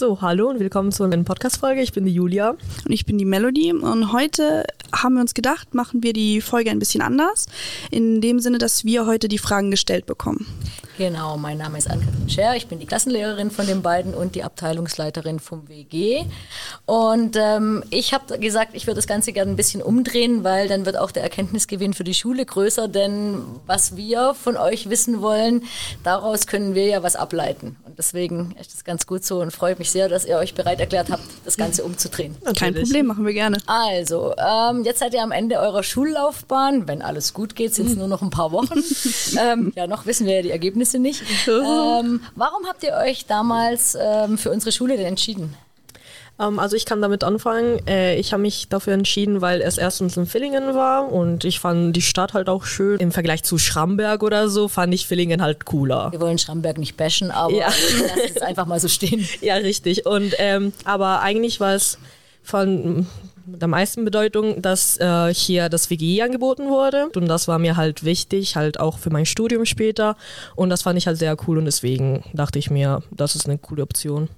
So, hallo und willkommen zu einer Podcast-Folge. Ich bin die Julia. Und ich bin die Melody. Und heute haben wir uns gedacht, machen wir die Folge ein bisschen anders. In dem Sinne, dass wir heute die Fragen gestellt bekommen. Genau, mein Name ist Ann-Kathrin Scher. Ich bin die Klassenlehrerin von den beiden und die Abteilungsleiterin vom WG. Und ähm, ich habe gesagt, ich würde das Ganze gerne ein bisschen umdrehen, weil dann wird auch der Erkenntnisgewinn für die Schule größer. Denn was wir von euch wissen wollen, daraus können wir ja was ableiten. Deswegen ist das ganz gut so und freut mich sehr, dass ihr euch bereit erklärt habt, das Ganze umzudrehen. Kein Problem, machen wir gerne. Also, ähm, jetzt seid ihr am Ende eurer Schullaufbahn. Wenn alles gut geht, sind es nur noch ein paar Wochen. ähm, ja, noch wissen wir ja die Ergebnisse nicht. Ähm, warum habt ihr euch damals ähm, für unsere Schule denn entschieden? Ähm, also ich kann damit anfangen. Äh, ich habe mich dafür entschieden, weil es erstens in Villingen war und ich fand die Stadt halt auch schön. Im Vergleich zu Schramberg oder so fand ich Villingen halt cooler. Wir wollen Schramberg nicht bashen, aber Ja. lass es einfach mal so stehen. Ja, richtig. Und ähm, aber eigentlich war es von der meisten Bedeutung, dass äh, hier das WGI angeboten wurde. Und das war mir halt wichtig, halt auch für mein Studium später. Und das fand ich halt sehr cool und deswegen dachte ich mir, das ist eine coole Option.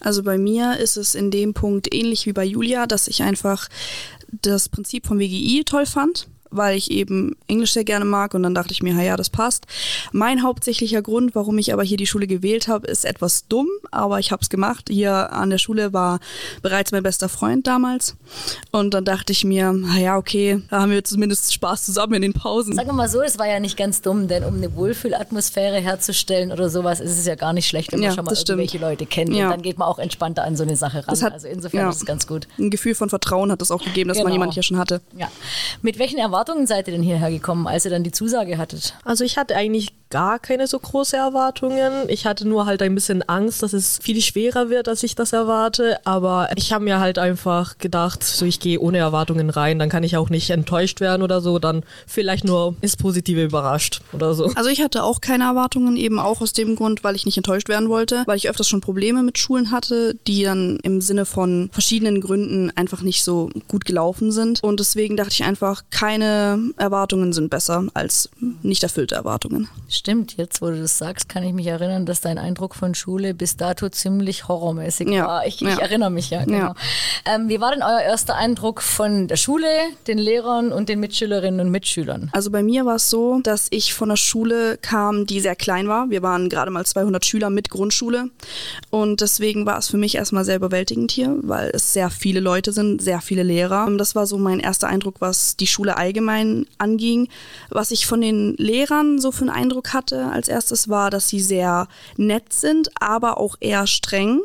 Also bei mir ist es in dem Punkt ähnlich wie bei Julia, dass ich einfach das Prinzip vom WGI toll fand, weil ich eben Englisch sehr gerne mag und dann dachte ich mir, ja, das passt. Mein hauptsächlicher Grund, warum ich aber hier die Schule gewählt habe, ist etwas dumm, aber ich habe es gemacht. Hier an der Schule war bereits mein bester Freund damals und dann dachte ich mir, ja, okay, da haben wir zumindest Spaß zusammen in den Pausen. Sagen wir mal so, es war ja nicht ganz dumm, denn um eine Wohlfühlatmosphäre herzustellen oder sowas, ist es ja gar nicht schlecht, wenn man Ja, schon mal stimmt. irgendwelche Leute kennt. Ja. Und dann geht man auch entspannter an so eine Sache ran. Hat- also insofern ja. ist es ganz gut. Ein Gefühl von Vertrauen hat es auch gegeben, dass man Genau. jemanden hier schon hatte. Ja. Mit welchen Erwartungen seid ihr denn hierher gekommen, als ihr dann die Zusage hattet? Also ich hatte eigentlich gar keine so große Erwartungen. Ich hatte nur halt ein bisschen Angst, dass es viel schwerer wird, als ich das erwarte. Aber ich habe mir halt einfach gedacht, so ich gehe ohne Erwartungen rein, dann kann ich auch nicht enttäuscht werden oder so, dann vielleicht nur ins Positive überrascht oder so. Also ich hatte auch keine Erwartungen, eben auch aus dem Grund, weil ich nicht enttäuscht werden wollte, weil ich öfters schon Probleme mit Schulen hatte, die dann im Sinne von verschiedenen Gründen einfach nicht so gut gelaufen sind. Und deswegen dachte ich einfach, keine Erwartungen sind besser als nicht erfüllte Erwartungen. Stimmt, jetzt wo du das sagst, kann ich mich erinnern, dass dein Eindruck von Schule bis dato ziemlich horrormäßig Ja, war. Ich, ich ja. erinnere mich ja. Genau. Ja. Ähm, wie war denn euer erster Eindruck von der Schule, den Lehrern und den Mitschülerinnen und Mitschülern? Also bei mir war es so, dass ich von einer Schule kam, die sehr klein war. Wir waren gerade mal 200 Schüler mit Grundschule. Und deswegen war es für mich erstmal sehr überwältigend hier, weil es sehr viele Leute sind, sehr viele Lehrer. Und Das war so mein erster Eindruck, was die Schule allgemein anging. Was ich von den Lehrern so für einen Eindruck hatte als erstes war, dass sie sehr nett sind, aber auch eher streng.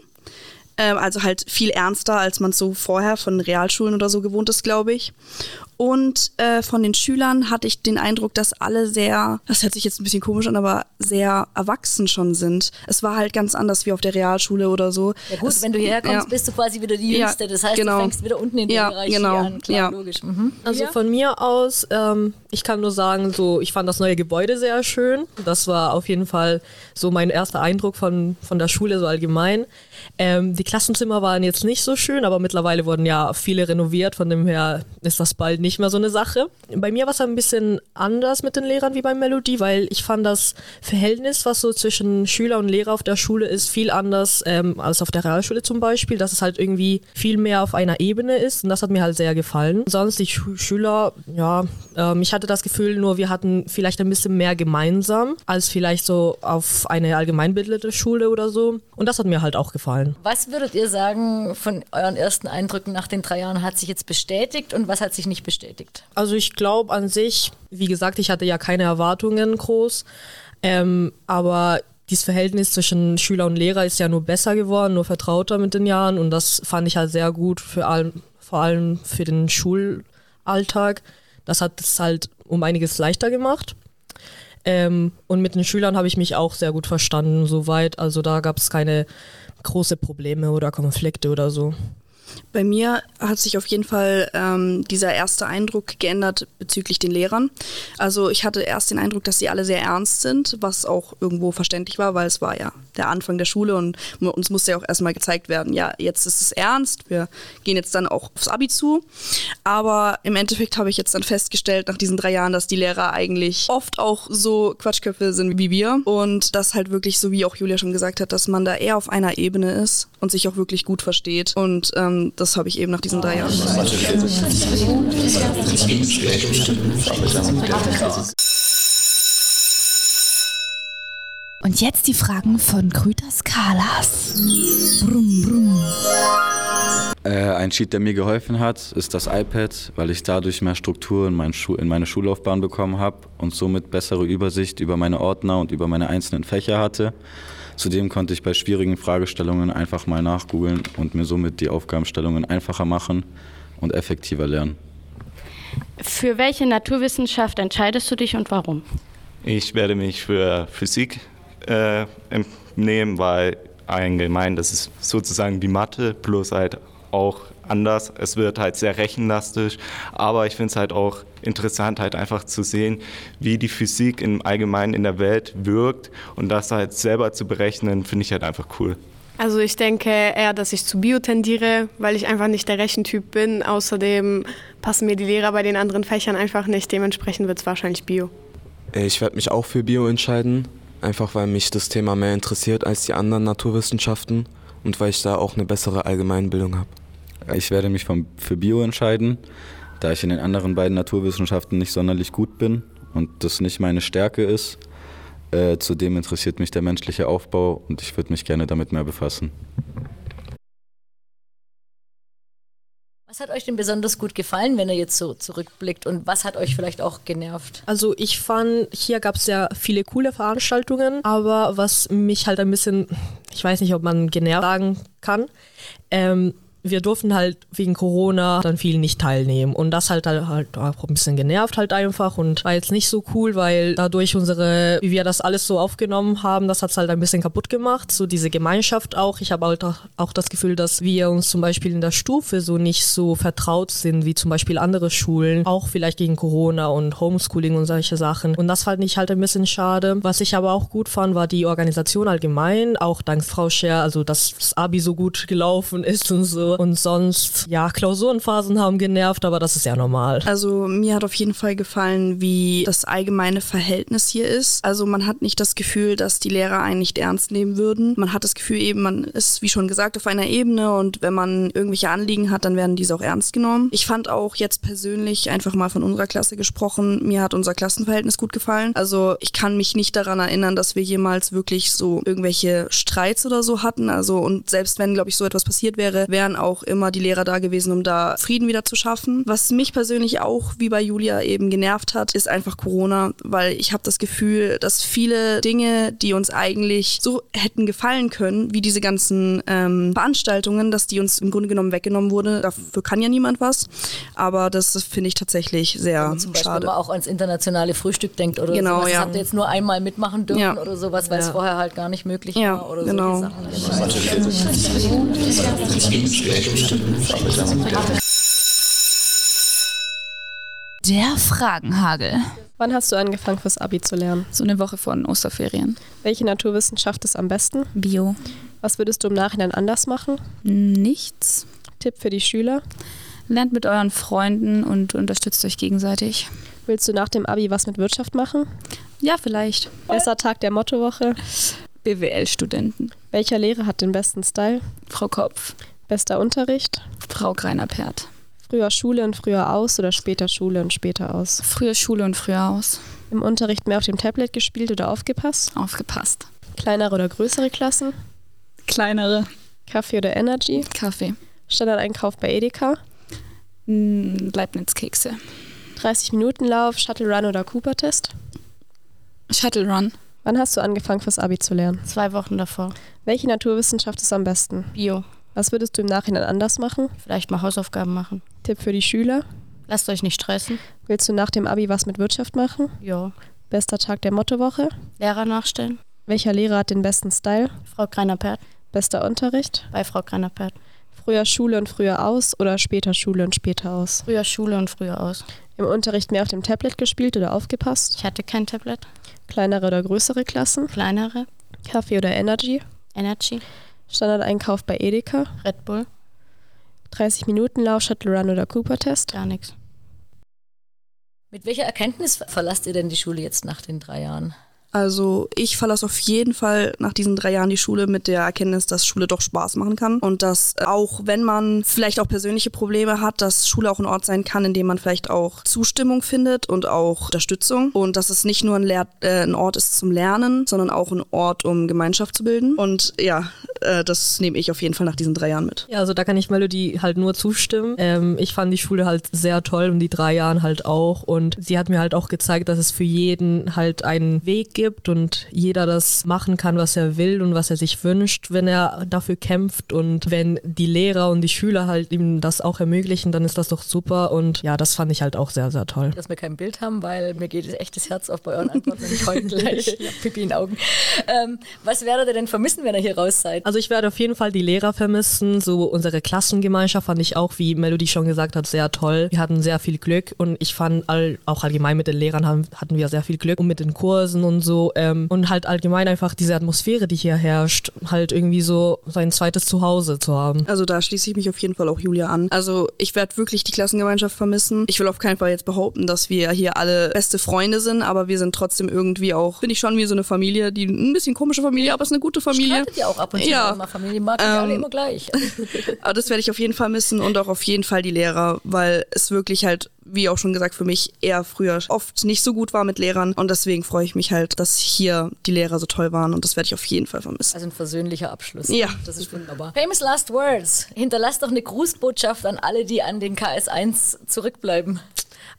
Ähm, also halt viel ernster, als man es so vorher von Realschulen oder so gewohnt ist, glaube ich. Und äh, von den Schülern hatte ich den Eindruck, dass alle sehr, das hört sich jetzt ein bisschen komisch an, aber sehr erwachsen schon sind. Es war halt ganz anders wie auf der Realschule oder so. Ja gut, es, wenn du hierher kommst, ja. bist du quasi wieder die Ja, Jüngste. Das heißt, genau. du fängst wieder unten in der Ja, Hierarchie genau, an. Klar, ja. logisch. Mhm. Also Ja. von mir aus, ähm, ich kann nur sagen, so ich fand das neue Gebäude sehr schön. Das war auf jeden Fall so mein erster Eindruck von, von der Schule so allgemein. Ähm, die Klassenzimmer waren jetzt nicht so schön, aber mittlerweile wurden ja viele renoviert. Von dem her ist das bald nicht mehr so eine Sache. Bei mir war es ein bisschen anders mit den Lehrern wie bei Melodie, weil ich fand das Verhältnis, was so zwischen Schüler und Lehrer auf der Schule ist, viel anders ähm, als auf der Realschule zum Beispiel, dass es halt irgendwie viel mehr auf einer Ebene ist und das hat mir halt sehr gefallen. Sonst die Schu Schüler, ja, ähm, ich hatte das Gefühl, nur wir hatten vielleicht ein bisschen mehr gemeinsam als vielleicht so auf eine allgemeinbildende Schule oder so und das hat mir halt auch gefallen. Was würdet ihr sagen von euren ersten Eindrücken nach den drei Jahren hat sich jetzt bestätigt und was hat sich nicht bestätigt? Also ich glaube an sich, wie gesagt, ich hatte ja keine Erwartungen groß, ähm, aber dieses Verhältnis zwischen Schüler und Lehrer ist ja nur besser geworden, nur vertrauter mit den Jahren und das fand ich halt sehr gut für allem, vor allem für den Schulalltag. Das hat es halt um einiges leichter gemacht. Ähm, und mit den Schülern habe ich mich auch sehr gut verstanden, soweit. Also da gab es keine große Probleme oder Konflikte oder so. Bei mir hat sich auf jeden Fall ähm, dieser erste Eindruck geändert bezüglich den Lehrern. Also ich hatte erst den Eindruck, dass sie alle sehr ernst sind, was auch irgendwo verständlich war, weil es war ja der Anfang der Schule und uns musste ja auch erstmal gezeigt werden, ja, jetzt ist es ernst, wir gehen jetzt dann auch aufs Abi zu. Aber im Endeffekt habe ich jetzt dann festgestellt nach diesen drei Jahren, dass die Lehrer eigentlich oft auch so Quatschköpfe sind wie wir und das halt wirklich, so wie auch Julia schon gesagt hat, dass man da eher auf einer Ebene ist und sich auch wirklich gut versteht. Und ähm, das habe ich eben nach diesen drei Jahren. Und jetzt die Fragen von Grüters Kalas. Brumm, brumm. Äh, ein Cheat, der mir geholfen hat, ist das iPad, weil ich dadurch mehr Struktur in, mein in meine Schullaufbahn bekommen habe und somit bessere Übersicht über meine Ordner und über meine einzelnen Fächer hatte. Zudem konnte ich bei schwierigen Fragestellungen einfach mal nachgoogeln und mir somit die Aufgabenstellungen einfacher machen und effektiver lernen. Für welche Naturwissenschaft entscheidest du dich und warum? Ich werde mich für Physik äh, nehmen, weil allgemein das ist sozusagen die Mathe plus halt auch anders. Es wird halt sehr rechenlastig, aber ich finde es halt auch interessant, halt einfach zu sehen, wie die Physik im Allgemeinen in der Welt wirkt und das halt selber zu berechnen, finde ich halt einfach cool. Also ich denke eher, dass ich zu Bio tendiere, weil ich einfach nicht der Rechentyp bin. Außerdem passen mir die Lehrer bei den anderen Fächern einfach nicht. Dementsprechend wird es wahrscheinlich Bio. Ich werde mich auch für Bio entscheiden, einfach weil mich das Thema mehr interessiert als die anderen Naturwissenschaften und weil ich da auch eine bessere Allgemeinbildung habe. Ich werde mich vom, für Bio entscheiden, da ich in den anderen beiden Naturwissenschaften nicht sonderlich gut bin und das nicht meine Stärke ist. Äh, zudem interessiert mich der menschliche Aufbau und ich würde mich gerne damit mehr befassen. Was hat euch denn besonders gut gefallen, wenn ihr jetzt so zurückblickt und was hat euch vielleicht auch genervt? Also ich fand, hier gab es ja viele coole Veranstaltungen, aber was mich halt ein bisschen, ich weiß nicht, ob man genervt sagen kann, ähm, wir durften halt wegen Corona dann viel nicht teilnehmen. Und das halt halt auch ein bisschen genervt halt einfach und war jetzt nicht so cool, weil dadurch unsere, wie wir das alles so aufgenommen haben, das hat's halt ein bisschen kaputt gemacht, so diese Gemeinschaft auch. Ich habe halt auch das Gefühl, dass wir uns zum Beispiel in der Stufe so nicht so vertraut sind wie zum Beispiel andere Schulen, auch vielleicht gegen Corona und Homeschooling und solche Sachen. Und das fand ich halt ein bisschen schade. Was ich aber auch gut fand, war die Organisation allgemein, auch dank Frau Scher, also dass das Abi so gut gelaufen ist und so und sonst, ja, Klausurenphasen haben genervt, aber das ist ja normal. Also mir hat auf jeden Fall gefallen, wie das allgemeine Verhältnis hier ist. Also man hat nicht das Gefühl, dass die Lehrer einen nicht ernst nehmen würden. Man hat das Gefühl eben, man ist, wie schon gesagt, auf einer Ebene und wenn man irgendwelche Anliegen hat, dann werden diese auch ernst genommen. Ich fand auch jetzt persönlich einfach mal von unserer Klasse gesprochen, mir hat unser Klassenverhältnis gut gefallen. Also ich kann mich nicht daran erinnern, dass wir jemals wirklich so irgendwelche Streits oder so hatten. Also und selbst wenn, glaube ich, so etwas passiert wäre, wären auch immer die Lehrer da gewesen, um da Frieden wieder zu schaffen. Was mich persönlich auch, wie bei Julia eben genervt hat, ist einfach Corona, weil ich habe das Gefühl, dass viele Dinge, die uns eigentlich so hätten gefallen können, wie diese ganzen ähm, Veranstaltungen, dass die uns im Grunde genommen weggenommen wurde. Dafür kann ja niemand was. Aber das finde ich tatsächlich sehr Wenn zum Beispiel schade. man auch ans internationale Frühstück denkt oder genau, sowas. Ja. Das habt ihr jetzt nur einmal mitmachen dürfen Ja. oder sowas, weil es Ja. vorher halt gar nicht möglich Ja, war oder genau. solche Sachen. Der Fragenhagel. Wann hast du angefangen fürs Abi zu lernen? So eine Woche von Osterferien. Welche Naturwissenschaft ist am besten? Bio. Was würdest du im Nachhinein anders machen? Nichts. Tipp für die Schüler? Lernt mit euren Freunden und unterstützt euch gegenseitig. Willst du nach dem Abi was mit Wirtschaft machen? Ja, vielleicht. Besser Tag der Mottowoche? BWL-Studenten. Welcher Lehrer hat den besten Style? Frau Kopf. Bester Unterricht? Frau Greiner-Pert. Früher Schule und früher aus oder später Schule und später aus? Früher Schule und früher aus. Im Unterricht mehr auf dem Tablet gespielt oder aufgepasst? Aufgepasst. Kleinere oder größere Klassen? Kleinere. Kaffee oder Energy? Kaffee. Standardeinkauf bei Edeka? Mm, Leibniz-Kekse. 30 Minuten Lauf, Shuttle Run oder Cooper-Test? Shuttle Run. Wann hast du angefangen fürs Abi zu lernen? Zwei Wochen davor. Welche Naturwissenschaft ist am besten? Bio. Was würdest du im Nachhinein anders machen? Vielleicht mal Hausaufgaben machen. Tipp für die Schüler? Lasst euch nicht stressen. Willst du nach dem Abi was mit Wirtschaft machen? Jo. Bester Tag der Mottowoche? Lehrer nachstellen. Welcher Lehrer hat den besten Style? Frau Greiner-Pert. Bester Unterricht? Bei Frau Greiner-Pert. Früher Schule und früher aus oder später Schule und später aus? Früher Schule und früher aus. Im Unterricht mehr auf dem Tablet gespielt oder aufgepasst? Ich hatte kein Tablet. Kleinere oder größere Klassen? Kleinere. Kaffee oder Energy? Energy. Standardeinkauf bei Edeka? Red Bull. 30 Minuten Lauf, Shuttle Run oder Cooper-Test? Gar nichts. Mit welcher Erkenntnis verlasst ihr denn die Schule jetzt nach den drei Jahren? Also ich verlasse auf jeden Fall nach diesen drei Jahren die Schule mit der Erkenntnis, dass Schule doch Spaß machen kann und dass auch wenn man vielleicht auch persönliche Probleme hat, dass Schule auch ein Ort sein kann, in dem man vielleicht auch Zustimmung findet und auch Unterstützung und dass es nicht nur ein, Lehr äh, ein Ort ist zum Lernen, sondern auch ein Ort, um Gemeinschaft zu bilden. Und ja, äh, das nehme ich auf jeden Fall nach diesen drei Jahren mit. Ja, also da kann ich Melody halt nur zustimmen. Ähm, ich fand die Schule halt sehr toll und die drei Jahren halt auch und sie hat mir halt auch gezeigt, dass es für jeden halt einen Weg gibt gibt und jeder das machen kann, was er will und was er sich wünscht, wenn er dafür kämpft und wenn die Lehrer und die Schüler halt ihm das auch ermöglichen, dann ist das doch super und ja, das fand ich halt auch sehr, sehr toll. Dass wir kein Bild haben, weil mir geht echt das Herz auf bei euren Antworten und ich heule gleich. Pipi in den Augen. Ähm, was werdet ihr denn vermissen, wenn ihr hier raus seid? Also ich werde auf jeden Fall die Lehrer vermissen, so unsere Klassengemeinschaft fand ich auch, wie Melody schon gesagt hat, sehr toll. Wir hatten sehr viel Glück und ich fand all, auch allgemein mit den Lehrern haben, hatten wir sehr viel Glück und mit den Kursen und so ähm, und halt allgemein einfach diese Atmosphäre, die hier herrscht, halt irgendwie so sein zweites Zuhause zu haben. Also da schließe ich mich auf jeden Fall auch Julia an. Also ich werde wirklich die Klassengemeinschaft vermissen. Ich will auf keinen Fall jetzt behaupten, dass wir hier alle beste Freunde sind, aber wir sind trotzdem irgendwie auch, finde ich schon wie so eine Familie, die ein bisschen komische Familie, aber es ist eine gute Familie. Streitet ja auch ab und zu Ja. immer Familie, mag ähm, Ähm, alle immer gleich. Aber das werde ich auf jeden Fall missen und auch auf jeden Fall die Lehrer, weil es wirklich halt, wie auch schon gesagt, für mich eher früher oft nicht so gut war mit Lehrern und deswegen freue ich mich halt, dass hier die Lehrer so toll waren und das werde ich auf jeden Fall vermissen. Also ein versöhnlicher Abschluss. Ja. Das ist wunderbar. Famous Last Words. Hinterlasst doch eine Grußbotschaft an alle, die an den KS1 zurückbleiben.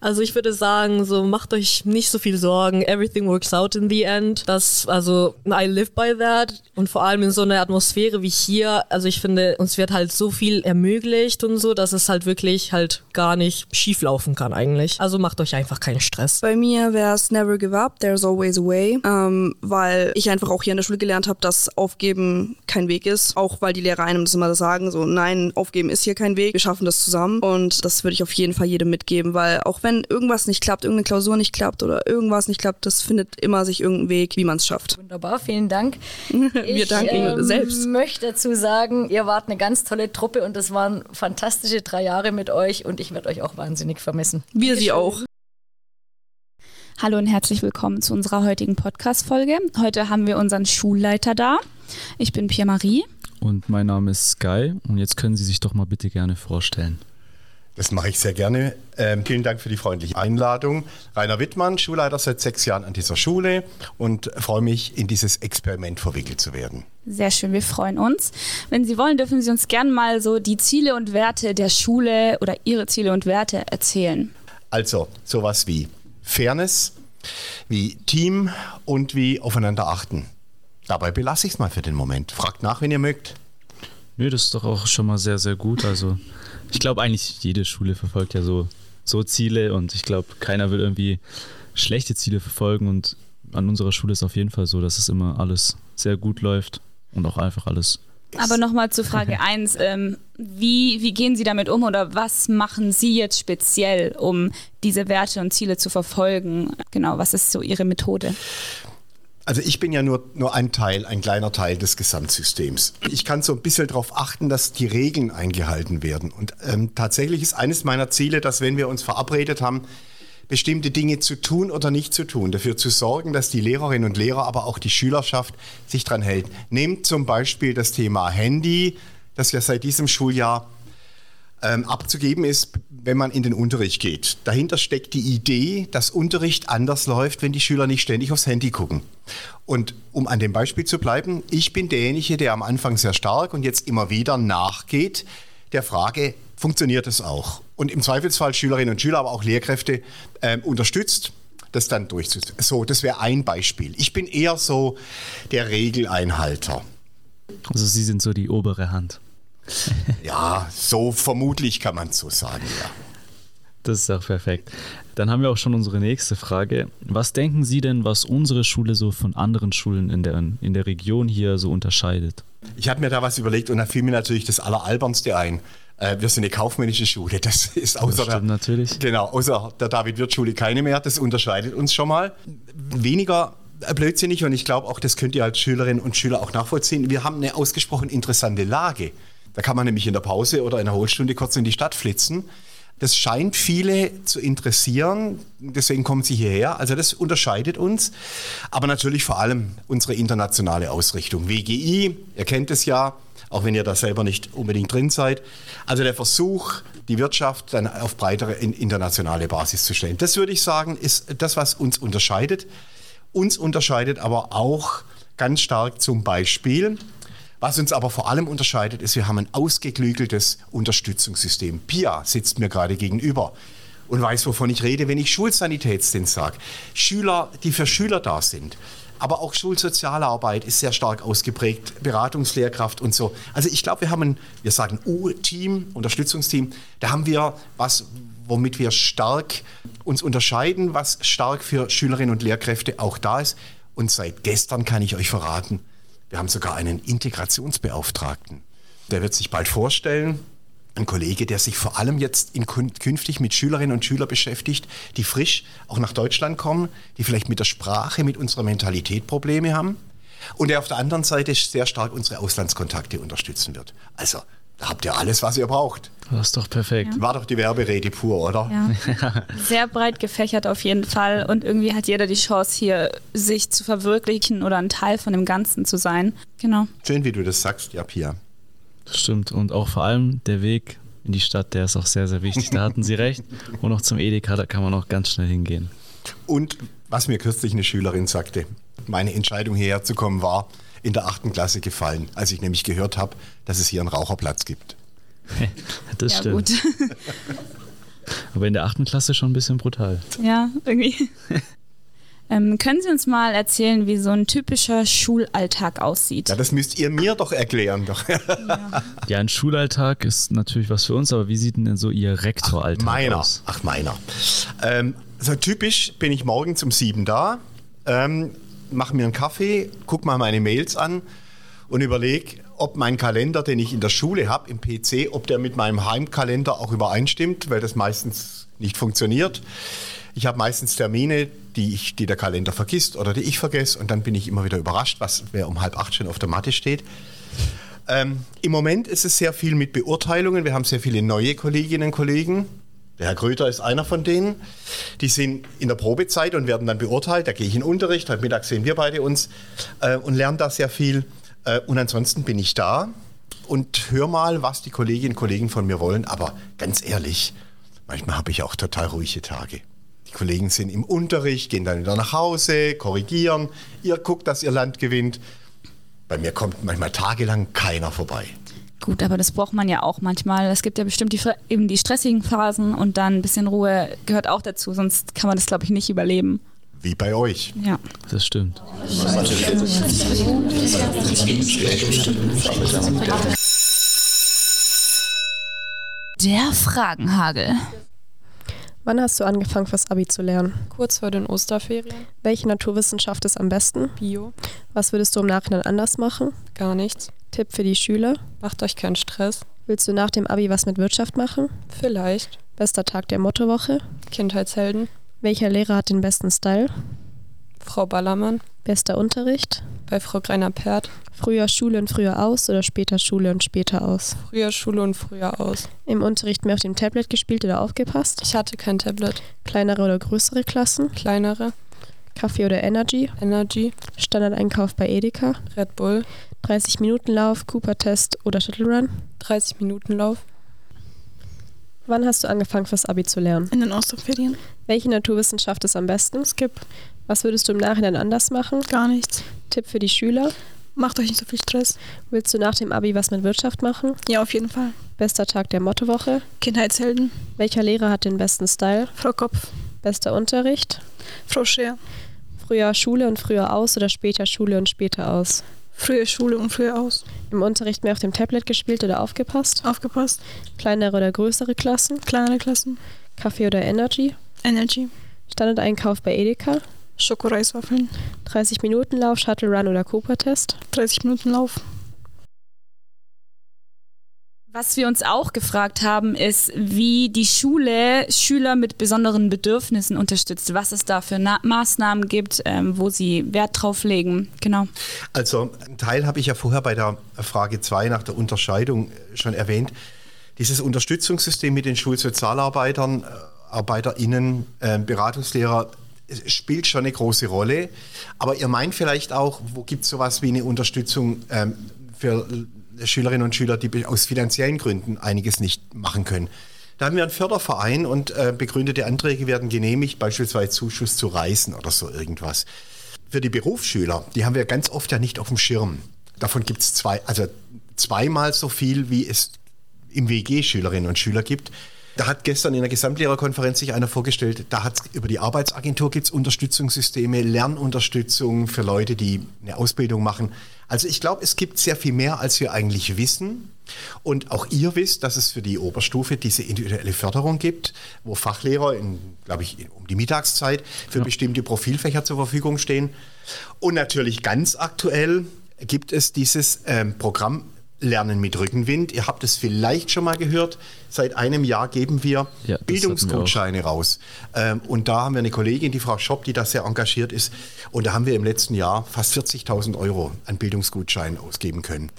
Also ich würde sagen, so macht euch nicht so viel Sorgen. Everything works out in the end. Das, also I live by that. Und vor allem in so einer Atmosphäre wie hier. Also ich finde, uns wird halt so viel ermöglicht und so, dass es halt wirklich halt gar nicht schief laufen kann eigentlich. Also macht euch einfach keinen Stress. Bei mir wäre es never give up, there's always a way, ähm, weil ich einfach auch hier in der Schule gelernt habe, dass Aufgeben kein Weg ist. Auch weil die Lehrer einem das immer sagen, so nein, Aufgeben ist hier kein Weg, wir schaffen das zusammen. Und das würde ich auf jeden Fall jedem mitgeben, weil auch wenn irgendwas nicht klappt, irgendeine Klausur nicht klappt oder irgendwas nicht klappt, das findet immer sich irgendeinen Weg, wie man es schafft. Wunderbar, vielen Dank. wir danken ähm, selbst. möchte dazu sagen, ihr wart eine ganz tolle Truppe und das waren fantastische drei Jahre mit euch und ich werde euch auch wahnsinnig vermissen. Wir sie auch. Hallo und herzlich willkommen zu unserer heutigen Podcast-Folge. Heute haben wir unseren Schulleiter da. Ich bin Pierre Marie. Und mein Name ist Sky und jetzt können Sie sich doch mal bitte gerne vorstellen. Das mache ich sehr gerne. Ähm, vielen Dank für die freundliche Einladung. Rainer Wittmann, Schulleiter seit sechs Jahren an dieser Schule und freue mich, in dieses Experiment verwickelt zu werden. Sehr schön, wir freuen uns. Wenn Sie wollen, dürfen Sie uns gerne mal so die Ziele und Werte der Schule oder Ihre Ziele und Werte erzählen. Also sowas wie Fairness, wie Team und wie aufeinander achten. Dabei belasse ich es mal für den Moment. Fragt nach, wenn ihr mögt. Nö, das ist doch auch schon mal sehr, sehr gut. Also ich glaube eigentlich jede Schule verfolgt ja so, so Ziele und ich glaube keiner will irgendwie schlechte Ziele verfolgen und an unserer Schule ist auf jeden Fall so, dass es immer alles sehr gut läuft und auch einfach alles. Aber nochmal zu Frage 1. Ähm, wie, wie gehen Sie damit um oder was machen Sie jetzt speziell, um diese Werte und Ziele zu verfolgen? Genau, was ist so Ihre Methode? Also ich bin ja nur, nur ein Teil, ein kleiner Teil des Gesamtsystems. Ich kann so ein bisschen darauf achten, dass die Regeln eingehalten werden. Und ähm, tatsächlich ist eines meiner Ziele, dass wenn wir uns verabredet haben, bestimmte Dinge zu tun oder nicht zu tun, dafür zu sorgen, dass die Lehrerinnen und Lehrer, aber auch die Schülerschaft sich dran hält. Nehmt zum Beispiel das Thema Handy, das ja seit diesem Schuljahr abzugeben ist, wenn man in den Unterricht geht. Dahinter steckt die Idee, dass Unterricht anders läuft, wenn die Schüler nicht ständig aufs Handy gucken. Und um an dem Beispiel zu bleiben, ich bin derjenige, der am Anfang sehr stark und jetzt immer wieder nachgeht der Frage, funktioniert es auch? Und im Zweifelsfall Schülerinnen und Schüler, aber auch Lehrkräfte ähm, unterstützt, das dann durchzusetzen. So, das wäre ein Beispiel. Ich bin eher so der Regeleinhalter. Also Sie sind so die obere Hand. ja, so vermutlich kann man es so sagen, ja. Das ist auch perfekt. Dann haben wir auch schon unsere nächste Frage. Was denken Sie denn, was unsere Schule so von anderen Schulen in der, in der Region hier so unterscheidet? Ich habe mir da was überlegt und da fiel mir natürlich das Alleralbernste ein. Äh, wir sind eine kaufmännische Schule. Das ist außer Das der, natürlich. Genau, außer der David-Wirth-Schule keine mehr. Das unterscheidet uns schon mal. Weniger blödsinnig und ich glaube auch, das könnt ihr als Schülerinnen und Schüler auch nachvollziehen. Wir haben eine ausgesprochen interessante Lage. Da kann man nämlich in der Pause oder in der Hohlstunde kurz in die Stadt flitzen. Das scheint viele zu interessieren, deswegen kommen sie hierher. Also das unterscheidet uns. Aber natürlich vor allem unsere internationale Ausrichtung. WGI, ihr kennt es ja, auch wenn ihr da selber nicht unbedingt drin seid. Also der Versuch, die Wirtschaft dann auf breitere in- internationale Basis zu stellen. Das würde ich sagen, ist das, was uns unterscheidet. Uns unterscheidet aber auch ganz stark zum Beispiel, was uns aber vor allem unterscheidet, ist, wir haben ein ausgeklügeltes Unterstützungssystem. Pia sitzt mir gerade gegenüber und weiß, wovon ich rede, wenn ich Schulsanitätsdienst sage. Schüler, die für Schüler da sind. Aber auch Schulsozialarbeit ist sehr stark ausgeprägt, Beratungslehrkraft und so. Also ich glaube, wir haben ein, wir sagen U-Team, Unterstützungsteam, da haben wir was, womit wir stark uns unterscheiden, was stark für Schülerinnen und Lehrkräfte auch da ist. Und seit gestern kann ich euch verraten, wir haben sogar einen Integrationsbeauftragten. Der wird sich bald vorstellen. Ein Kollege, der sich vor allem jetzt in, künftig mit Schülerinnen und Schülern beschäftigt, die frisch auch nach Deutschland kommen, die vielleicht mit der Sprache, mit unserer Mentalität Probleme haben. Und der auf der anderen Seite sehr stark unsere Auslandskontakte unterstützen wird. Also, habt ihr alles, was ihr braucht. Das ist doch perfekt. War doch die Werberede pur, oder? Ja. Sehr breit gefächert auf jeden Fall und irgendwie hat jeder die Chance hier sich zu verwirklichen oder ein Teil von dem Ganzen zu sein. Genau. Schön, wie du das sagst, ja, Pia. Das stimmt. Und auch vor allem der Weg in die Stadt, der ist auch sehr, sehr wichtig. Da hatten Sie recht. Und auch zum Edeka, da kann man auch ganz schnell hingehen. Und was mir kürzlich eine Schülerin sagte, meine Entscheidung hierher zu kommen war in der achten Klasse gefallen, als ich nämlich gehört habe, dass es hier einen Raucherplatz gibt. Das ja, stimmt. gut. Aber in der achten Klasse schon ein bisschen brutal. Ja, irgendwie. ähm, können Sie uns mal erzählen, wie so ein typischer Schulalltag aussieht? Ja, das müsst ihr mir doch erklären. Doch. Ja, ein Schulalltag ist natürlich was für uns, aber wie sieht denn so Ihr Rektoralltag meiner. aus? Ach, meiner. Ähm, so typisch bin ich morgens um sieben da, ähm, mache mir einen Kaffee, gucke mal meine Mails an und überlege, ob mein Kalender, den ich in der Schule habe, im PC, ob der mit meinem Heimkalender auch übereinstimmt, weil das meistens nicht funktioniert. Ich habe meistens Termine, die, ich, die der Kalender vergisst oder die ich vergesse und dann bin ich immer wieder überrascht, was wer um halb acht schon auf der Matte steht. Ähm, Im Moment ist es sehr viel mit Beurteilungen. Wir haben sehr viele neue Kolleginnen und Kollegen. Der Herr Gröter ist einer von denen. Die sind in der Probezeit und werden dann beurteilt. Da gehe ich in Unterricht. Heute Mittag sehen wir beide uns äh, und lernen da sehr viel. Äh, und ansonsten bin ich da und höre mal, was die Kolleginnen und Kollegen von mir wollen. Aber ganz ehrlich, manchmal habe ich auch total ruhige Tage. Die Kollegen sind im Unterricht, gehen dann wieder nach Hause, korrigieren. Ihr guckt, dass ihr Land gewinnt. Bei mir kommt manchmal tagelang keiner vorbei. Gut, aber das braucht man ja auch manchmal. Es gibt ja bestimmt die, eben die stressigen Phasen und dann ein bisschen Ruhe gehört auch dazu, sonst kann man das, glaube ich, nicht überleben. Wie bei euch. Ja. Das stimmt. Der Fragenhagel. Wann hast du angefangen, fürs Abi zu lernen? Kurz vor den Osterferien. Welche Naturwissenschaft ist am besten? Bio. Was würdest du im Nachhinein anders machen? Gar nichts. Tipp für die Schüler? Macht euch keinen Stress. Willst du nach dem Abi was mit Wirtschaft machen? Vielleicht. Bester Tag der Mottowoche? Kindheitshelden. Welcher Lehrer hat den besten Style? Frau Ballermann. Bester Unterricht? Bei Frau Greiner-Pert. Früher Schule und früher aus oder später Schule und später aus? Früher Schule und früher aus. Im Unterricht mehr auf dem Tablet gespielt oder aufgepasst? Ich hatte kein Tablet. Kleinere oder größere Klassen? Kleinere. Kaffee oder Energy? Energy. Standardeinkauf bei Edeka? Red Bull. 30 Minuten Lauf, Cooper-Test oder Shuttle Run? 30 Minuten Lauf. Wann hast du angefangen, fürs Abi zu lernen? In den Osterferien. Welche Naturwissenschaft ist am besten? Skip. Was würdest du im Nachhinein anders machen? Gar nichts. Tipp für die Schüler? Macht euch nicht so viel Stress. Willst du nach dem Abi was mit Wirtschaft machen? Ja, auf jeden Fall. Bester Tag der Mottowoche? Kindheitshelden. Welcher Lehrer hat den besten Style? Frau Kopf. Bester Unterricht? Frau Scher. Früher Schule und früher aus oder später Schule und später aus? Früher Schule und früher aus. Im Unterricht mehr auf dem Tablet gespielt oder aufgepasst? Aufgepasst. Kleinere oder größere Klassen? Kleinere Klassen. Kaffee oder Energy? Energy. Standardeinkauf bei Edeka? Schokoreiswaffeln. 30 Minuten Lauf, Shuttle Run oder Cooper-Test? 30 Minuten Lauf. Was wir uns auch gefragt haben, ist, wie die Schule Schüler mit besonderen Bedürfnissen unterstützt, was es da für Na Maßnahmen gibt, ähm, wo sie Wert drauf legen. Genau. Also einen Teil habe ich ja vorher bei der Frage 2 nach der Unterscheidung äh, schon erwähnt. Dieses Unterstützungssystem mit den Schulsozialarbeitern, äh, ArbeiterInnen, äh, Beratungslehrer spielt schon eine große Rolle. Aber ihr meint vielleicht auch, wo gibt es sowas wie eine Unterstützung ähm, für Schülerinnen und Schüler, die aus finanziellen Gründen einiges nicht machen können. Da haben wir einen Förderverein und äh, begründete Anträge werden genehmigt, beispielsweise Zuschuss zu Reisen oder so irgendwas. Für die Berufsschüler, die haben wir ganz oft ja nicht auf dem Schirm. Davon gibt es zwei, also zweimal so viel, wie es im WG Schülerinnen und Schüler gibt. Da hat gestern in der Gesamtlehrerkonferenz sich einer vorgestellt, da hat über die Arbeitsagentur gibt es Unterstützungssysteme, Lernunterstützung für Leute, die eine Ausbildung machen. Also ich glaube, es gibt sehr viel mehr, als wir eigentlich wissen. Und auch ihr wisst, dass es für die Oberstufe diese individuelle Förderung gibt, wo Fachlehrer, glaube ich, um die Mittagszeit für ja. bestimmte Profilfächer zur Verfügung stehen. Und natürlich ganz aktuell gibt es dieses ähm, Programm Lernen mit Rückenwind. Ihr habt es vielleicht schon mal gehört. Seit einem Jahr geben wir ja, Bildungsgutscheine raus. Ähm, und da haben wir eine Kollegin, die Frau Schopp, die da sehr engagiert ist. Und da haben wir im letzten Jahr fast 40.000 Euro an Bildungsgutscheinen ausgeben können.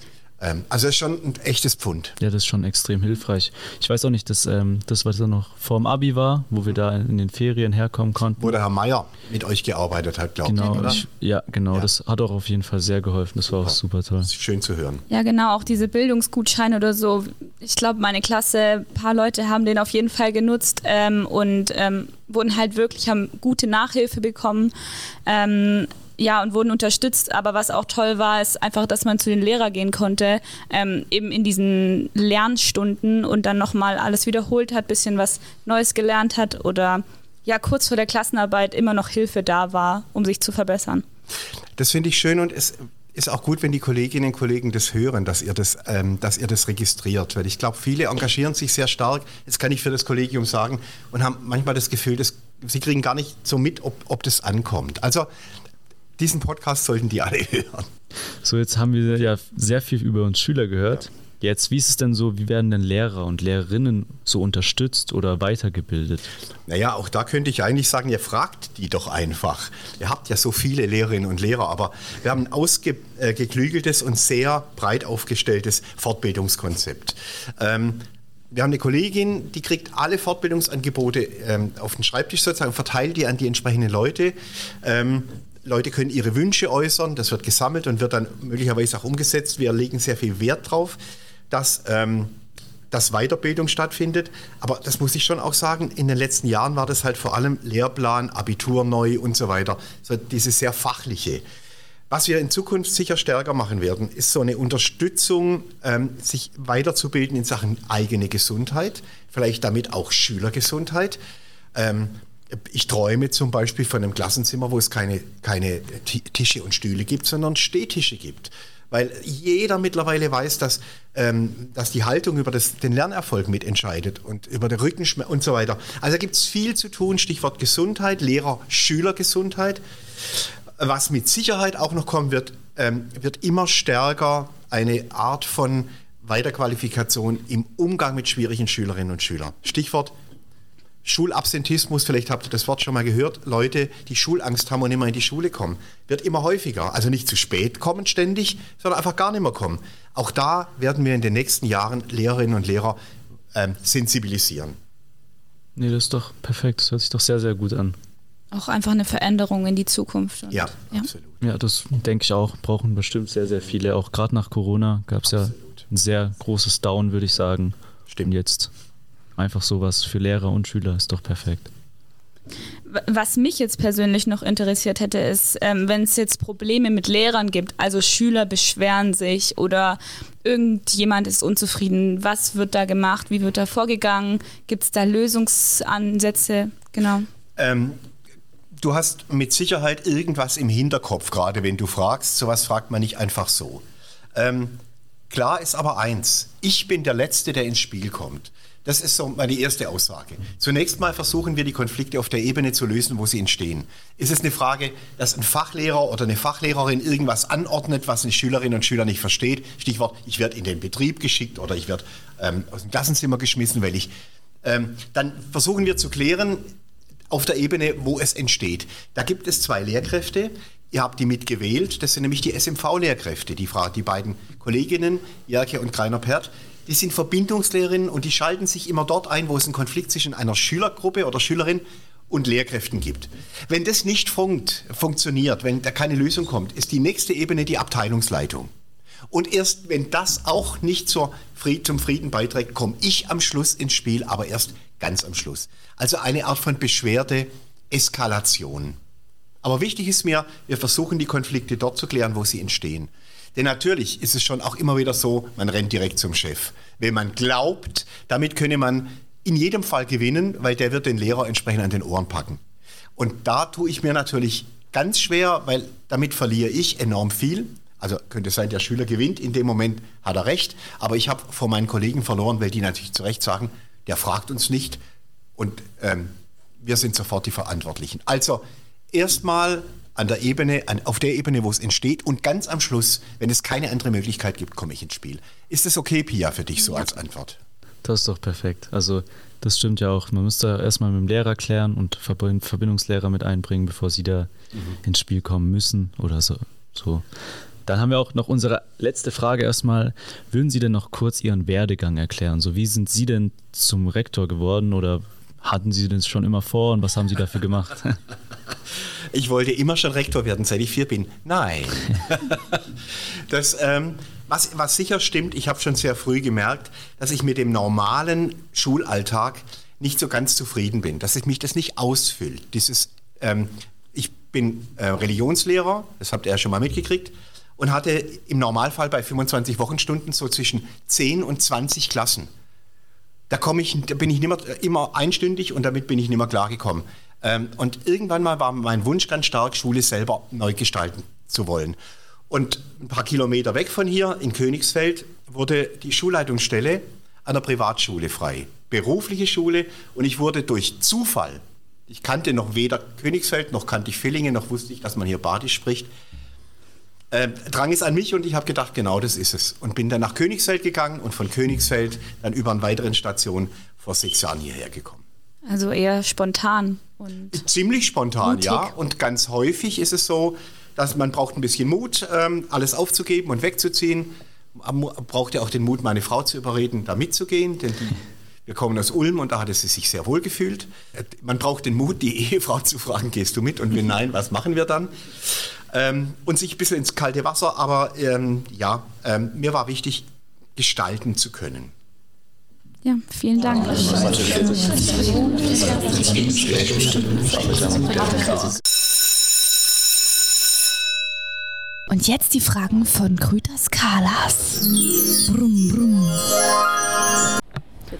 Ähm, also das ist schon ein echtes Pfund. Ja, das ist schon extrem hilfreich. Ich weiß auch nicht, dass ähm, das, was da noch vor dem Abi war, wo wir da in den Ferien herkommen konnten. Wo der Herr Meier mit euch gearbeitet hat, glaube genau, ich, oder? Ich, ja, genau. Ja. Das hat auch auf jeden Fall sehr geholfen. Das war auch super toll. Das ist schön zu hören. Ja, genau. Auch diese Bildungsgutscheine oder so. Ich glaube, meine Klasse, ein paar Leute haben den auf jeden Fall genutzt ähm, und ähm, wurden halt wirklich, haben gute Nachhilfe bekommen. Ähm, ja, und wurden unterstützt. Aber was auch toll war, ist einfach, dass man zu den Lehrern gehen konnte, ähm, eben in diesen Lernstunden und dann nochmal alles wiederholt hat, bisschen was Neues gelernt hat oder ja, kurz vor der Klassenarbeit immer noch Hilfe da war, um sich zu verbessern. Das finde ich schön und es ist auch gut, wenn die Kolleginnen und Kollegen das hören, dass ihr das, ähm, dass ihr das registriert. Weil ich glaube, viele engagieren sich sehr stark, das kann ich für das Kollegium sagen, und haben manchmal das Gefühl, dass sie kriegen gar nicht so mit, ob, ob das ankommt. Also diesen Podcast sollten die alle hören. So, jetzt haben wir ja sehr viel über uns Schüler gehört. Ja. Jetzt, wie ist es denn so, wie werden denn Lehrer und Lehrerinnen so unterstützt oder weitergebildet? Naja, auch da könnte ich eigentlich sagen, ihr fragt die doch einfach. Ihr habt ja so viele Lehrerinnen und Lehrer, aber wir haben ein ausgeklügeltes und sehr breit aufgestelltes Fortbildungskonzept. Ähm, wir haben eine Kollegin, die kriegt alle Fortbildungsangebote ähm, auf den Schreibtisch sozusagen, verteilt die an die entsprechenden Leute. Ähm, Leute können ihre Wünsche äußern, das wird gesammelt und wird dann möglicherweise auch umgesetzt. Wir legen sehr viel Wert drauf, dass, ähm, dass Weiterbildung stattfindet. Aber das muss ich schon auch sagen, in den letzten Jahren war das halt vor allem Lehrplan, Abitur neu und so weiter. So dieses sehr fachliche. Was wir in Zukunft sicher stärker machen werden, ist so eine Unterstützung, ähm, sich weiterzubilden in Sachen eigene Gesundheit, vielleicht damit auch Schülergesundheit. Ähm, ich träume zum Beispiel von einem Klassenzimmer, wo es keine, keine Tische und Stühle gibt, sondern Stehtische gibt. Weil jeder mittlerweile weiß, dass, ähm, dass die Haltung über das, den Lernerfolg mitentscheidet und über den Rückenschmerz und so weiter. Also gibt es viel zu tun, Stichwort Gesundheit, Lehrer-Schüler-Gesundheit. Was mit Sicherheit auch noch kommen wird, ähm, wird immer stärker eine Art von Weiterqualifikation im Umgang mit schwierigen Schülerinnen und Schülern. Stichwort Schulabsentismus, vielleicht habt ihr das Wort schon mal gehört, Leute, die Schulangst haben und nicht mehr in die Schule kommen, wird immer häufiger. Also nicht zu spät kommen ständig, sondern einfach gar nicht mehr kommen. Auch da werden wir in den nächsten Jahren Lehrerinnen und Lehrer ähm, sensibilisieren. Nee, das ist doch perfekt. Das hört sich doch sehr, sehr gut an. Auch einfach eine Veränderung in die Zukunft. Und, ja, ja, absolut. Ja, das denke ich auch. Brauchen bestimmt sehr, sehr viele. Auch gerade nach Corona gab es ja ein sehr großes Down, würde ich sagen. Stimmt. Und jetzt einfach sowas für Lehrer und Schüler ist doch perfekt. Was mich jetzt persönlich noch interessiert hätte, ist, ähm, wenn es jetzt Probleme mit Lehrern gibt, also Schüler beschweren sich oder irgendjemand ist unzufrieden, was wird da gemacht, wie wird da vorgegangen, gibt es da Lösungsansätze? Genau. Ähm, du hast mit Sicherheit irgendwas im Hinterkopf, gerade wenn du fragst. Sowas fragt man nicht einfach so. Ähm, Klar ist aber eins, ich bin der Letzte, der ins Spiel kommt. Das ist so meine erste Aussage. Zunächst mal versuchen wir die Konflikte auf der Ebene zu lösen, wo sie entstehen. Ist es eine Frage, dass ein Fachlehrer oder eine Fachlehrerin irgendwas anordnet, was eine Schülerin und Schüler nicht versteht? Stichwort, ich werde in den Betrieb geschickt oder ich werde ähm, aus dem Klassenzimmer geschmissen, weil ich... Ähm, dann versuchen wir zu klären, auf der Ebene, wo es entsteht. Da gibt es zwei Lehrkräfte. Ihr habt die mitgewählt. Das sind nämlich die SMV-Lehrkräfte, die, die beiden Kolleginnen, Jerke und Greiner Pert. Die sind Verbindungslehrerinnen und die schalten sich immer dort ein, wo es einen Konflikt zwischen einer Schülergruppe oder Schülerin und Lehrkräften gibt. Wenn das nicht funkt, funktioniert, wenn da keine Lösung kommt, ist die nächste Ebene die Abteilungsleitung. Und erst wenn das auch nicht zur Fried, zum Frieden beiträgt, komme ich am Schluss ins Spiel, aber erst ganz am Schluss. Also eine Art von Beschwerde, Eskalation. Aber wichtig ist mir, wir versuchen die Konflikte dort zu klären, wo sie entstehen. Denn natürlich ist es schon auch immer wieder so, man rennt direkt zum Chef. Wenn man glaubt, damit könne man in jedem Fall gewinnen, weil der wird den Lehrer entsprechend an den Ohren packen. Und da tue ich mir natürlich ganz schwer, weil damit verliere ich enorm viel. Also könnte sein, der Schüler gewinnt, in dem Moment hat er recht, aber ich habe vor meinen Kollegen verloren, weil die natürlich zu Recht sagen, der fragt uns nicht und ähm, wir sind sofort die Verantwortlichen. Also erstmal an der Ebene, an, auf der Ebene, wo es entsteht und ganz am Schluss, wenn es keine andere Möglichkeit gibt, komme ich ins Spiel. Ist das okay, Pia, für dich so als Antwort? Das ist doch perfekt. Also das stimmt ja auch. Man müsste erstmal mit dem Lehrer klären und Verbind- Verbindungslehrer mit einbringen, bevor sie da ins Spiel kommen müssen oder so. so. Dann haben wir auch noch unsere letzte Frage erstmal. Würden Sie denn noch kurz Ihren Werdegang erklären? So, wie sind Sie denn zum Rektor geworden oder hatten Sie das schon immer vor und was haben Sie dafür gemacht? Ich wollte immer schon Rektor werden, seit ich vier bin. Nein. das, ähm, was, was sicher stimmt, ich habe schon sehr früh gemerkt, dass ich mit dem normalen Schulalltag nicht so ganz zufrieden bin, dass ich mich das nicht ausfüllt. Dieses, ähm, ich bin äh, Religionslehrer, das habt ihr ja schon mal mitgekriegt, und hatte im Normalfall bei 25 Wochenstunden so zwischen 10 und 20 Klassen. Da, komme ich, da bin ich nimmer, immer einstündig und damit bin ich nicht mehr klargekommen. Ähm, und irgendwann mal war mein Wunsch ganz stark, Schule selber neu gestalten zu wollen. Und ein paar Kilometer weg von hier, in Königsfeld, wurde die Schulleitungsstelle einer Privatschule frei. Berufliche Schule. Und ich wurde durch Zufall, ich kannte noch weder Königsfeld, noch kannte ich Villingen, noch wusste ich, dass man hier Badisch spricht, äh, drang es an mich und ich habe gedacht, genau das ist es. Und bin dann nach Königsfeld gegangen und von Königsfeld dann über eine weitere Station vor sechs Jahren hierher gekommen. Also eher spontan. Und Ziemlich spontan, Mutig. ja. Und ganz häufig ist es so, dass man braucht ein bisschen Mut, ähm, alles aufzugeben und wegzuziehen. Man braucht ja auch den Mut, meine Frau zu überreden, da mitzugehen, denn die, wir kommen aus Ulm und da hatte sie sich sehr wohl gefühlt. Man braucht den Mut, die Ehefrau zu fragen, gehst du mit? Und wenn nein, was machen wir dann? Ähm, und sich ein bisschen ins kalte Wasser, aber ähm, ja, mir war wichtig, gestalten zu können. Ja, vielen Dank. Und jetzt die Fragen von Krüters Kalas. Brumm, brumm.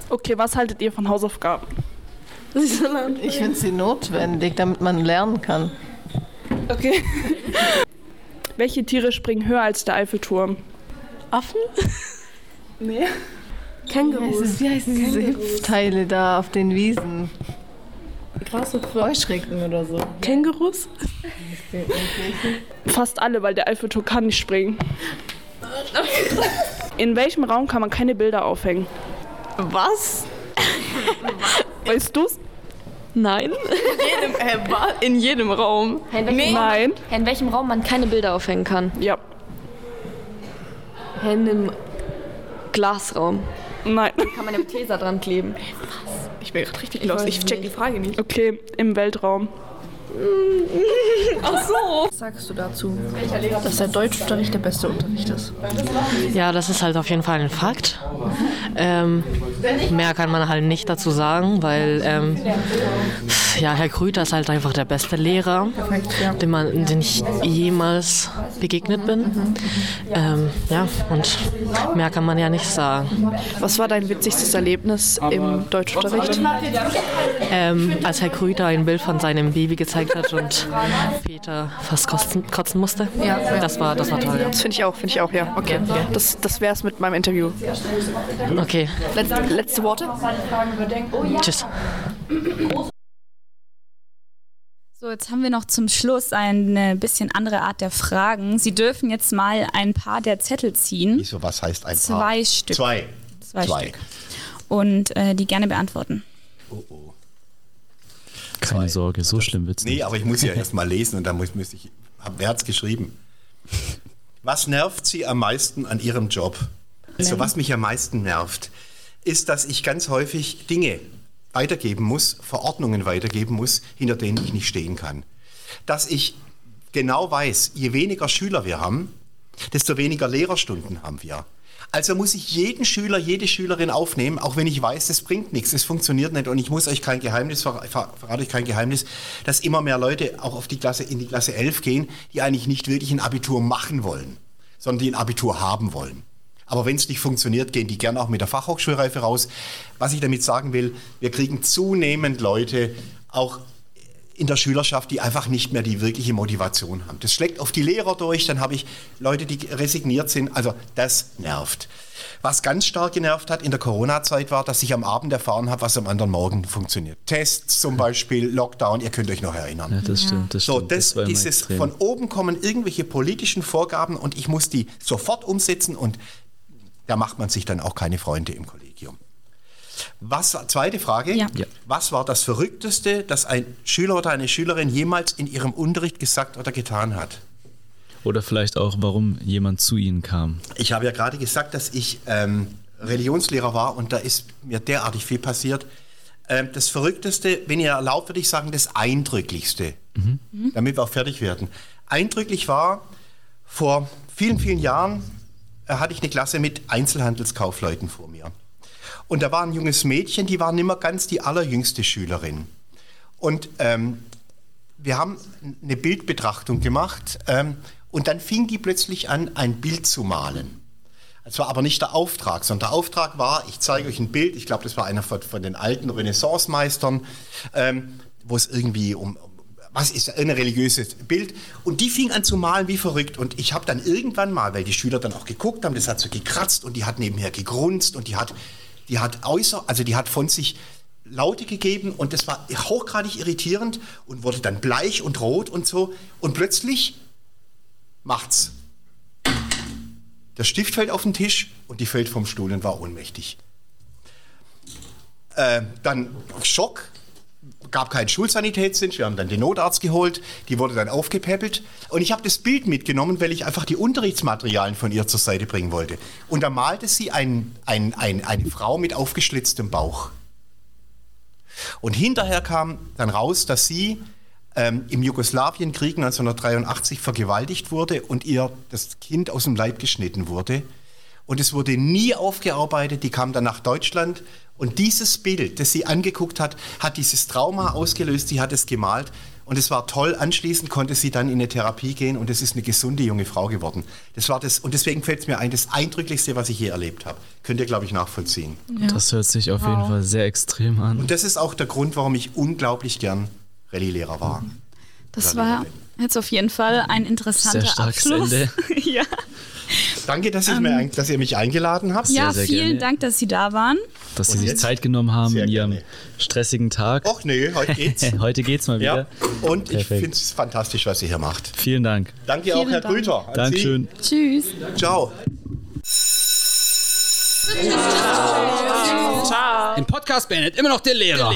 Okay, was haltet ihr von Hausaufgaben? Ich finde sie notwendig, damit man lernen kann. Okay. Welche Tiere springen höher als der Eiffelturm? Affen? Nee. Kängurus. Wie heißen diese Hüpfteile da auf den Wiesen? Grashüpfer. Heuschrecken oder so. Kängurus? Fast alle, weil der Eiffelturm kann nicht springen. In welchem Raum kann man keine Bilder aufhängen? Was? Weißt du's? Nein. In jedem, äh, in jedem Raum. In welchem Nein. In welchem Raum man keine Bilder aufhängen kann? Ja. In einem Glasraum. Nein. Kann man im Tesa dran kleben. Ich bin gerade richtig Ich los. Ich check nicht. die Frage nicht. Okay, im Weltraum. Ach so. Was sagst du dazu, dass der Deutschunterricht der beste Unterricht ist? Ja, das ist halt auf jeden Fall ein Fakt. Ähm, mehr kann man halt nicht dazu sagen, weil ähm, ja, Herr Krüter ist halt einfach der beste Lehrer, den, man, den ich jemals begegnet bin. Ähm, ja, und mehr kann man ja nicht sagen. Was war dein witzigstes Erlebnis im Deutschunterricht? Ähm, als Herr Krüter ein Bild von seinem Baby gezeigt hat und Peter fast kotzen, kotzen musste. Ja, Das war, das war toll. Ja. Das finde ich auch, finde ich auch, ja. Okay. Das, das wäre es mit meinem Interview. Okay. Letzte, letzte Worte? Tschüss. So, jetzt haben wir noch zum Schluss eine bisschen andere Art der Fragen. Sie dürfen jetzt mal ein paar der Zettel ziehen. Wieso, was heißt ein Zwei Paar? Stück. Zwei. Zwei, Stück. Und äh, die gerne beantworten. Keine Sorge, so schlimm wird's Nee, nicht. aber ich muss ja erst mal lesen und dann muss, muss ich. Wer hat's geschrieben? Was nervt Sie am meisten an Ihrem Job? Also, was mich am meisten nervt, ist, dass ich ganz häufig Dinge weitergeben muss, Verordnungen weitergeben muss, hinter denen ich nicht stehen kann. Dass ich genau weiß, je weniger Schüler wir haben, desto weniger Lehrerstunden haben wir. Also muss ich jeden Schüler, jede Schülerin aufnehmen, auch wenn ich weiß, das bringt nichts, es funktioniert nicht. Und ich muss euch kein Geheimnis, ver ver verrate euch kein Geheimnis, dass immer mehr Leute auch auf die Klasse, in die Klasse 11 gehen, die eigentlich nicht wirklich ein Abitur machen wollen, sondern die ein Abitur haben wollen. Aber wenn es nicht funktioniert, gehen die gern auch mit der Fachhochschulreife raus. Was ich damit sagen will, wir kriegen zunehmend Leute, auch in der Schülerschaft, die einfach nicht mehr die wirkliche Motivation haben. Das schlägt auf die Lehrer durch, dann habe ich Leute, die resigniert sind. Also das nervt. Was ganz stark genervt hat in der Corona-Zeit war, dass ich am Abend erfahren habe, was am anderen Morgen funktioniert. Tests zum Beispiel, Lockdown, ihr könnt euch noch erinnern. Ja, das stimmt, das So, stimmt. das, war immer dieses extrem. von oben kommen irgendwelche politischen Vorgaben und ich muss die sofort umsetzen und da macht man sich dann auch keine Freunde im Kollegium. Was, zweite Frage. Ja. Ja. Was war das Verrückteste, das ein Schüler oder eine Schülerin jemals in ihrem Unterricht gesagt oder getan hat? Oder vielleicht auch, warum jemand zu Ihnen kam. Ich habe ja gerade gesagt, dass ich ähm, Religionslehrer war und da ist mir derartig viel passiert. Ähm, das Verrückteste, wenn ihr erlaubt, würde ich sagen, das Eindrücklichste, damit wir auch fertig werden. Eindrücklich war, vor vielen, vielen Jahren äh, hatte ich eine Klasse mit Einzelhandelskaufleuten vor mir. Und da war ein junges Mädchen, die war nimmer ganz die allerjüngste Schülerin. Und ähm, wir haben eine Bildbetrachtung gemacht ähm, und dann fing die plötzlich an, ein Bild zu malen. Das war aber nicht der Auftrag, sondern der Auftrag war, ich zeige euch ein Bild, ich glaube, das war einer von, von den alten Renaissance-Meistern, ähm, wo es irgendwie um, was ist ein religiöses Bild und die fing an zu malen wie verrückt und ich habe dann irgendwann mal, weil die Schüler dann auch geguckt haben, das hat so gekratzt und die hat nebenher gegrunzt und die hat, die hat äußer, also die hat von sich Laute gegeben und das war hochgradig irritierend und wurde dann bleich und rot und so und plötzlich macht's. Der Stift fällt auf den Tisch und die fällt vom Stuhl und war ohnmächtig. Äh, dann Schock, gab keinen Schulsanitätsdienst, wir haben dann den Notarzt geholt, die wurde dann aufgepäppelt und ich habe das Bild mitgenommen, weil ich einfach die Unterrichtsmaterialien von ihr zur Seite bringen wollte. Und da malte sie ein, ein, ein, eine Frau mit aufgeschlitztem Bauch. Und hinterher kam dann raus, dass sie ähm, im Jugoslawienkrieg 1983 vergewaltigt wurde und ihr das Kind aus dem Leib geschnitten wurde. Und es wurde nie aufgearbeitet. Die kam dann nach Deutschland. Und dieses Bild, das sie angeguckt hat, hat dieses Trauma ausgelöst. Sie hat es gemalt. Und es war toll. Anschließend konnte sie dann in eine Therapie gehen und es ist eine gesunde junge Frau geworden. Das war das, und deswegen fällt es mir ein, das Eindrücklichste, was ich je erlebt habe. Könnt ihr, glaube ich, nachvollziehen. Das hört sich auf jeden Fall sehr extrem an. Und das ist auch der Grund, warum ich unglaublich gern Rallye-Lehrer war. Das war jetzt auf jeden Fall ein interessanter Sehr starkes Abschluss. Ende. ja. Danke, dass, ich Ähm, mir, dass ihr mich eingeladen habt. ja, sehr vielen gerne. Dank, dass Sie da waren. Dass Sie sich? Zeit genommen haben Sehr in Ihrem stressigen Tag. Och nee, heute geht's. heute geht's mal wieder. Ja, und ich Perfekt. finde es fantastisch, was ihr hier macht. Vielen Dank. Danke auch, Vielen Herr Dank. Grüter. An Sie. Dankeschön. Tschüss. Ciao. Im Podcast beendet immer noch der Lehrer.